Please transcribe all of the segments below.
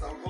It's a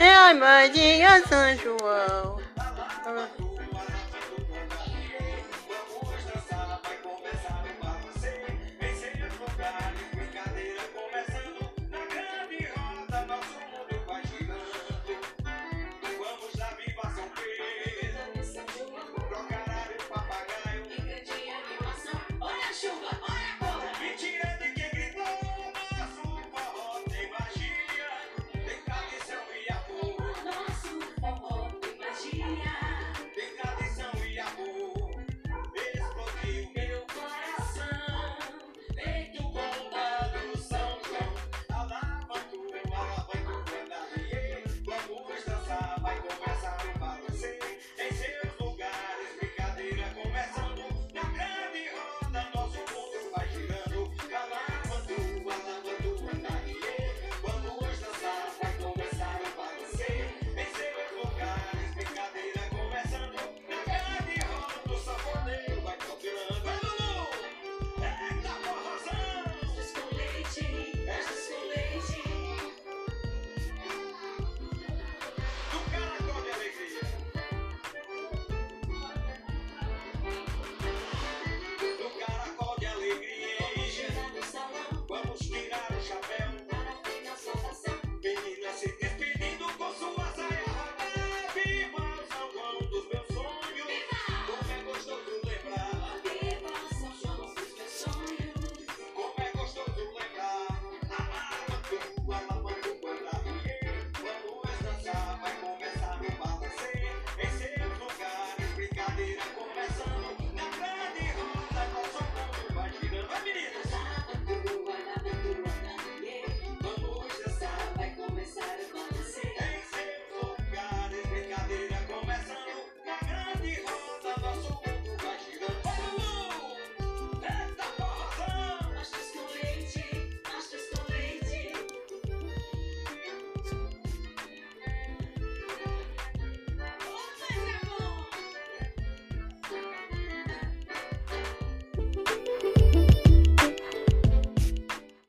É a Maria São João.